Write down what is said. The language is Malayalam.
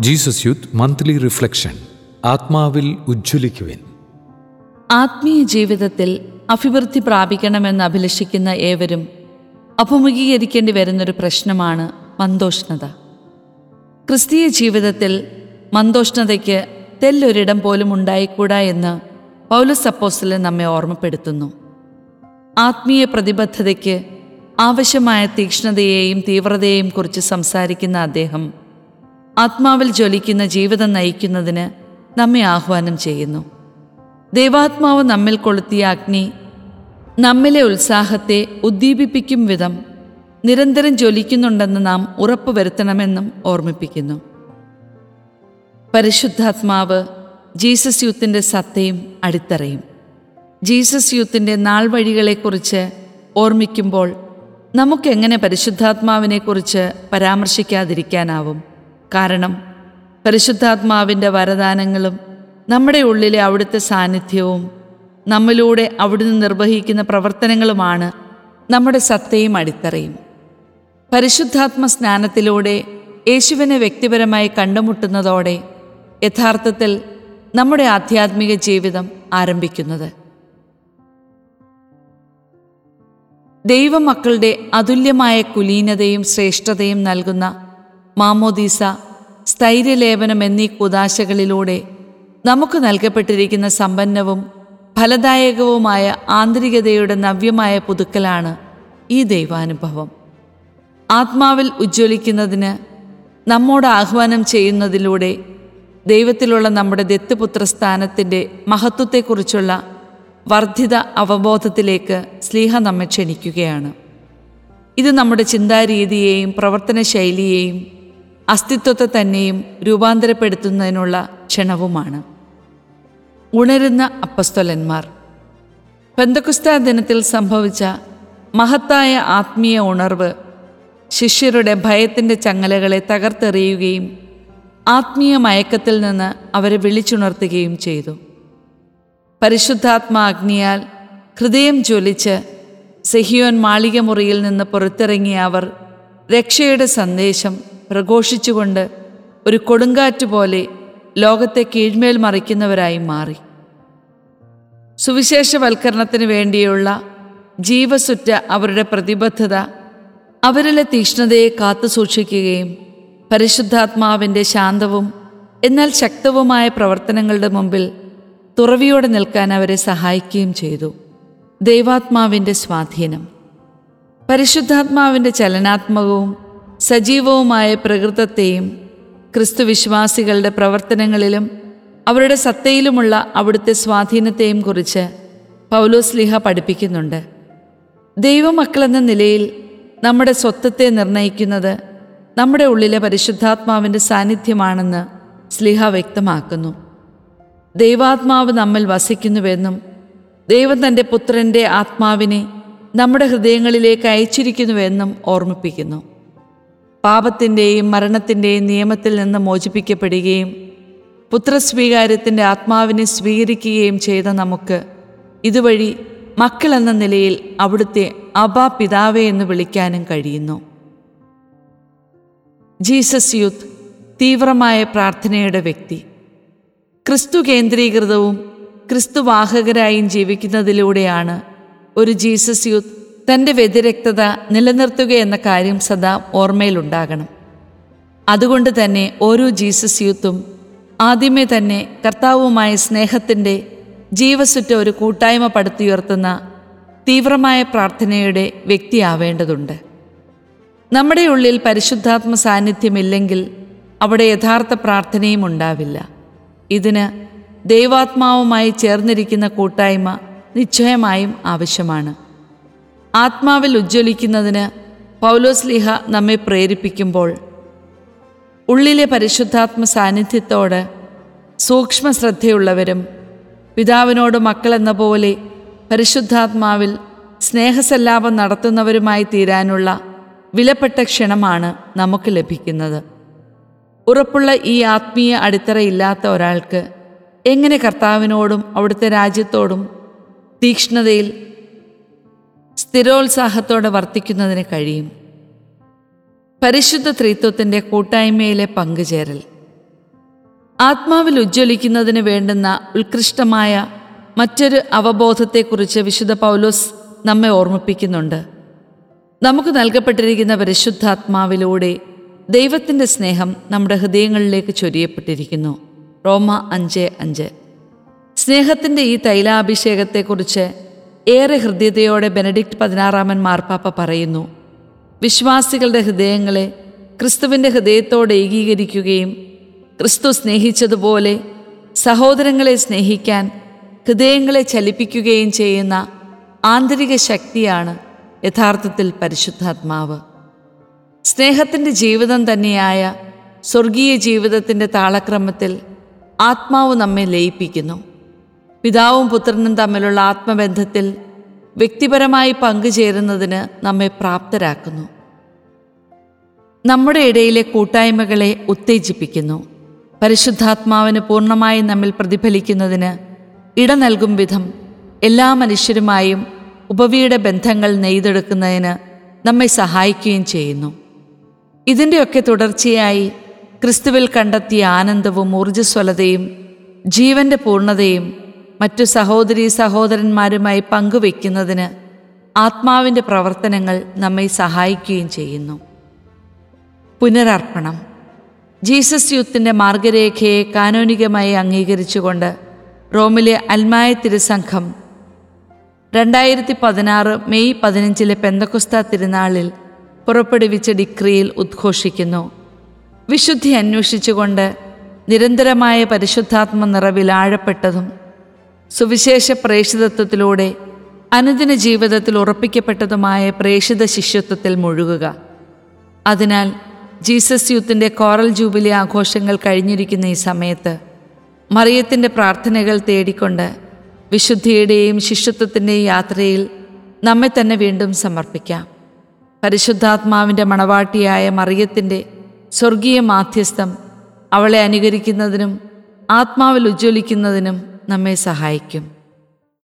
ജീസസ് യൂത്ത് മന്ത്ലി റിഫ്ലക്ഷൻ ആത്മാവിൽ ഉജ്ജ്വലിക്കുവിൻ. ആത്മീയ ജീവിതത്തിൽ അഭിവൃദ്ധി പ്രാപിക്കണമെന്ന് അഭിലഷിക്കുന്ന ഏവരും അഭിമുഖീകരിക്കേണ്ടി വരുന്നൊരു പ്രശ്നമാണ് മന്ദോഷ്ണത. ക്രിസ്തീയ ജീവിതത്തിൽ മന്ദോഷ്ണതയ്ക്ക് തെല്ലൊരിടം പോലും ഉണ്ടായിക്കൂടാ എന്ന് പൗലസ് അപ്പോസ്തലൻ നമ്മെ ഓർമ്മപ്പെടുത്തുന്നു. ആത്മീയ പ്രതിബദ്ധതയ്ക്ക് ആവശ്യമായ തീക്ഷ്ണതയെയും തീവ്രതയെയും കുറിച്ച് സംസാരിക്കുന്ന അദ്ദേഹം ആത്മാവിൽ ജ്വലിക്കുന്ന ജീവിതം നയിക്കുന്നതിന് നമ്മെ ആഹ്വാനം ചെയ്യുന്നു. ദൈവാത്മാവ് നമ്മിൽ കൊളുത്തിയ അഗ്നി നമ്മിലെ ഉത്സാഹത്തെ ഉദ്ദീപിപ്പിക്കും വിധം നിരന്തരം ജ്വലിക്കുന്നുണ്ടെന്ന് നാം ഉറപ്പ് വരുത്തണമെന്നും ഓർമ്മിപ്പിക്കുന്നു. പരിശുദ്ധാത്മാവ് ജീസസ് യൂത്തിന്റെ സത്തയും അടിത്തറയും. ജീസസ് യൂത്തിന്റെ നാൾ വഴികളെക്കുറിച്ച് ഓർമ്മിക്കുമ്പോൾ നമുക്കെങ്ങനെ പരിശുദ്ധാത്മാവിനെക്കുറിച്ച് പരാമർശിക്കാതിരിക്കാനാവും? കാരണം പരിശുദ്ധാത്മാവിന്റെ വരദാനങ്ങളും നമ്മുടെ ഉള്ളിലെ അവിടുത്തെ സാന്നിധ്യവും നമ്മിലൂടെ അവിടുന്ന് നിർവഹിക്കുന്ന പ്രവർത്തനങ്ങളുമാണ് നമ്മുടെ സത്തയും അടിത്തറയും. പരിശുദ്ധാത്മ സ്നാനത്തിലൂടെ യേശുവിനെ വ്യക്തിപരമായി കണ്ടുമുട്ടുന്നതോടെ യഥാർത്ഥത്തിൽ നമ്മുടെ ആധ്യാത്മിക ജീവിതം ആരംഭിക്കുന്നത്. ദൈവമക്കളുടെ അതുല്യമായ കുലീനതയും ശ്രേഷ്ഠതയും നൽകുന്ന മാമോദീസ സ്ഥൈര്യലേപനം എന്നീ കുദാശകളിലൂടെ നമുക്ക് നൽകപ്പെട്ടിരിക്കുന്ന സമ്പന്നവും ഫലദായകവുമായ ആന്തരികതയുടെ നവ്യമായ പുതുക്കലാണ് ഈ ദൈവാനുഭവം. ആത്മാവിൽ ഉജ്ജ്വലിക്കുന്നതിന് നമ്മോട് ആഹ്വാനം ചെയ്യുന്നതിലൂടെ ദൈവത്തിലുള്ള നമ്മുടെ ദത്തുപുത്ര സ്ഥാനത്തിന്റെ മഹത്വത്തെക്കുറിച്ചുള്ള വർദ്ധിത അവബോധത്തിലേക്ക് സ്ലീഹ നമ്മെ ക്ഷണിക്കുകയാണ്. ഇത് നമ്മുടെ ചിന്താരീതിയെയും പ്രവർത്തന ശൈലിയെയും അസ്തിത്വത്തെ തന്നെയും രൂപാന്തരപ്പെടുത്തുന്നതിനുള്ള ക്ഷണവുമാണ്. ഉണരുന്ന അപ്പസ്തോലന്മാർ. പെന്തക്കുസ്ത ദിനത്തിൽ സംഭവിച്ച മഹത്തായ ആത്മീയ ഉണർവ് ശിഷ്യരുടെ ഭയത്തിന്റെ ചങ്ങലകളെ തകർത്തെറിയുകയും ആത്മീയ മയക്കത്തിൽ നിന്ന് അവരെ വിളിച്ചുണർത്തുകയും ചെയ്തു. പരിശുദ്ധാത്മാഗ്നിയാൽ ഹൃദയം ജ്വലിച്ച് സെഹിയോൻ മാളികമുറിയിൽ നിന്ന് പുറത്തിറങ്ങിയ അവർ രക്ഷയുടെ സന്ദേശം പ്രഘോഷിച്ചുകൊണ്ട് ഒരു കൊടുങ്കാറ്റ് പോലെ ലോകത്തെ കീഴ്മേൽ മറിക്കുന്നവരായി മാറി. സുവിശേഷവൽക്കരണത്തിന് വേണ്ടിയുള്ള ജീവസുറ്റ അവരുടെ പ്രതിബദ്ധത അവരിലെ തീക്ഷ്ണതയെ കാത്തുസൂക്ഷിക്കുകയും പരിശുദ്ധാത്മാവിന്റെ ശാന്തവും എന്നാൽ ശക്തവുമായ പ്രവർത്തനങ്ങളുടെ മുമ്പിൽ തുറവിയോടെ നിൽക്കാൻ അവരെ സഹായിക്കുകയും ചെയ്തു. ദൈവാത്മാവിന്റെ സ്വാധീനം. പരിശുദ്ധാത്മാവിന്റെ ചലനാത്മകവും സജീവവുമായ പ്രകൃതത്തെയും ക്രിസ്തുവിശ്വാസികളുടെ പ്രവർത്തനങ്ങളിലും അവരുടെ സത്തയിലുമുള്ള അവിടുത്തെ സ്വാധീനത്തെയും കുറിച്ച് പൗലോസ്ലിഹ പഠിപ്പിക്കുന്നുണ്ട്. ദൈവമക്കളെന്ന നിലയിൽ നമ്മുടെ സ്വത്വത്തെ നിർണയിക്കുന്നത് നമ്മുടെ ഉള്ളിലെ പരിശുദ്ധാത്മാവിന്റെ സാന്നിധ്യമാണെന്ന് സ്ലിഹ വ്യക്തമാക്കുന്നു. ദൈവാത്മാവ് നമ്മിൽ വസിക്കുന്നുവെന്നും ദൈവം തന്റെ പുത്രന്റെ ആത്മാവിനെ നമ്മുടെ ഹൃദയങ്ങളിലേക്ക് അയച്ചിരിക്കുന്നുവെന്നും ഓർമ്മിപ്പിക്കുന്നു. പാപത്തിന്റെയും മരണത്തിന്റെയും നിയമത്തിൽ നിന്ന് മോചിപ്പിക്കപ്പെടുകയും പുത്രസ്വീകാര്യത്തിന്റെ ആത്മാവിനെ സ്വീകരിക്കുകയും ചെയ്ത നമുക്ക് ഇതുവഴി മക്കളെന്ന നിലയിൽ അവിടുത്തെ അബാ പിതാവേ എന്ന് വിളിക്കാനും കഴിയുന്നു. ജീസസ് യൂത്ത് തീവ്രമായ പ്രാർത്ഥനയുടെ വ്യക്തി. ക്രിസ്തു കേന്ദ്രീകൃതവും ക്രിസ്തുവാഹകരായും ജീവിക്കുന്നതിലൂടെയാണ് ഒരു ജീസസ് യൂത്ത് തന്റെ വ്യതിരക്തത നിലനിർത്തുക എന്ന കാര്യം സദാ ഓർമ്മയിലുണ്ടാകണം. അതുകൊണ്ട് തന്നെ ഓരോ ജീസസ് യൂത്തും ആദ്യമേ തന്നെ കർത്താവുമായ സ്നേഹത്തിന്റെ ജീവസുറ്റ ഒരു കൂട്ടായ്മ പടുത്തുയർത്തുന്ന തീവ്രമായ പ്രാർത്ഥനയുടെ വ്യക്തിയാവേണ്ടതുണ്ട്. നമ്മുടെ ഉള്ളിൽ പരിശുദ്ധാത്മ സാന്നിധ്യമില്ലെങ്കിൽ അവിടെ യഥാർത്ഥ പ്രാർത്ഥനയും ഉണ്ടാവില്ല. ഇതിന് ദൈവാത്മാവുമായി ചേർന്നിരിക്കുന്ന കൂട്ടായ്മ നിശ്ചയമായും ആവശ്യമാണ്. ആത്മാവിൽ ഉജ്ജ്വലിക്കുന്നതിന് പൗലോസ്ലിഹ നമ്മെ പ്രേരിപ്പിക്കുമ്പോൾ ഉള്ളിലെ പരിശുദ്ധാത്മ സാന്നിധ്യത്തോട് സൂക്ഷ്മ ശ്രദ്ധയുള്ളവരും പിതാവിനോട് മക്കളെന്ന പോലെ പരിശുദ്ധാത്മാവിൽ സ്നേഹസല്ലാപം നടത്തുന്നവരുമായി തീരാനുള്ള വിലപ്പെട്ട ക്ഷണമാണ് നമുക്ക് ലഭിക്കുന്നത്. ഉറപ്പുള്ള ഈ ആത്മീയ അടിത്തറയില്ലാത്ത ഒരാൾക്ക് എങ്ങനെ കർത്താവിനോടും അവിടുത്തെ രാജ്യത്തോടും തീക്ഷ്ണതയിൽ സ്ഥിരോത്സാഹത്തോടെ വർത്തിക്കുന്നതിന് കഴിയും. പരിശുദ്ധ ത്രിത്വത്തിന്റെ കൂട്ടായ്മയിലെ പങ്കുചേരൽ. ആത്മാവിൽ ഉജ്ജ്വലിക്കുന്നതിന് വേണ്ടുന്ന ഉത്കൃഷ്ടമായ മറ്റൊരു അവബോധത്തെക്കുറിച്ച് വിശുദ്ധ പൗലോസ് നമ്മെ ഓർമ്മിപ്പിക്കുന്നുണ്ട്. നമുക്ക് നൽകപ്പെട്ടിരിക്കുന്ന പരിശുദ്ധാത്മാവിലൂടെ ദൈവത്തിന്റെ സ്നേഹം നമ്മുടെ ഹൃദയങ്ങളിലേക്ക് ചൊരിയപ്പെട്ടിരിക്കുന്നു. റോമ അഞ്ച് അഞ്ച്. സ്നേഹത്തിന്റെ ഈ തൈലാഭിഷേകത്തെക്കുറിച്ച് ഏറെ ഹൃദ്യതയോടെ ബെനഡിക്റ്റ് പതിനാറാമൻ മാർപ്പാപ്പ പറയുന്നു വിശ്വാസികളുടെ ഹൃദയങ്ങളെ ക്രിസ്തുവിന്റെ ഹൃദയത്തോട് ഏകീകരിക്കുകയും ക്രിസ്തു സ്നേഹിച്ചതുപോലെ സഹോദരങ്ങളെ സ്നേഹിക്കാൻ ഹൃദയങ്ങളെ ചലിപ്പിക്കുകയും ചെയ്യുന്ന ആന്തരിക ശക്തിയാണ് യഥാർത്ഥത്തിൽ പരിശുദ്ധാത്മാവ്. സ്നേഹത്തിന്റെ ജീവിതം തന്നെയായ സ്വർഗീയ ജീവിതത്തിന്റെ താളക്രമത്തിൽ ആത്മാവ് നമ്മെ ലയിപ്പിക്കുന്നു. പിതാവും പുത്രനും തമ്മിലുള്ള ആത്മബന്ധത്തിൽ വ്യക്തിപരമായി പങ്കുചേരുന്നതിന് നമ്മെ പ്രാപ്തരാക്കുന്നു. നമ്മുടെ ഇടയിലെ കൂട്ടായ്മകളെ ഉത്തേജിപ്പിക്കുന്നു. പരിശുദ്ധാത്മാവിന് പൂർണമായി നമ്മിൽ പ്രതിഫലിക്കുന്നതിന് ഇട നൽകും വിധം എല്ലാ മനുഷ്യരുമായും ഉപവിയുടെ ബന്ധങ്ങൾ നെയ്തെടുക്കുന്നതിന് നമ്മെ സഹായിക്കുകയും ചെയ്യുന്നു. ഇതിന്റെയൊക്കെ തുടർച്ചയായി ക്രിസ്തുവിൽ കണ്ടെത്തിയ ആനന്ദവും ഊർജസ്വലതയും ജീവന്റെ പൂർണതയും മറ്റു സഹോദരി സഹോദരന്മാരുമായി പങ്കുവെക്കുന്നതിന് ആത്മാവിന്റെ പ്രവർത്തനങ്ങൾ നമ്മെ സഹായിക്കുകയും ചെയ്യുന്നു. പുനരർപ്പണം. ജീസസ് യൂത്തിന്റെ മാർഗരേഖയെ കാനോനികമായി അംഗീകരിച്ചുകൊണ്ട് റോമിലെ അൽമായ തിരുസംഘം രണ്ടായിരത്തി പതിനാറ് മെയ് പതിനഞ്ചിലെ പെന്തക്കുസ്ത തിരുനാളിൽ പുറപ്പെടുവിച്ച ഡിക്രിയിൽ ഉദ്ഘോഷിക്കുന്നു. വിശുദ്ധി അന്വേഷിച്ചുകൊണ്ട് നിരന്തരമായ പരിശുദ്ധാത്മ നിറവിൽ ആഴപ്പെട്ടതും സുവിശേഷ പ്രേഷിതത്വത്തിലൂടെ അനുദിന ജീവിതത്തിൽ ഉറപ്പിക്കപ്പെട്ടതുമായ പ്രേഷിത ശിഷ്യത്വത്തിൽ മുഴുകുക. അതിനാൽ ജീസസ് യൂത്തിന്റെ കോറൽ ജൂബിലി ആഘോഷങ്ങൾ കഴിഞ്ഞിരിക്കുന്ന ഈ സമയത്ത് മറിയത്തിന്റെ പ്രാർത്ഥനകൾ തേടിക്കൊണ്ട് വിശുദ്ധിയുടെയും ശിഷ്യത്വത്തിന്റെയും യാത്രയിൽ നമ്മെ തന്നെ വീണ്ടും സമർപ്പിക്കാം. പരിശുദ്ധാത്മാവിന്റെ മണവാട്ടിയായ മറിയത്തിന്റെ സ്വർഗീയ മാധ്യസ്ഥം അവളെ അനുകരിക്കുന്നതിനും ആത്മാവിൽ ഉജ്ജ്വലിക്കുന്നതിനും നമ്മെ സഹായിക്കും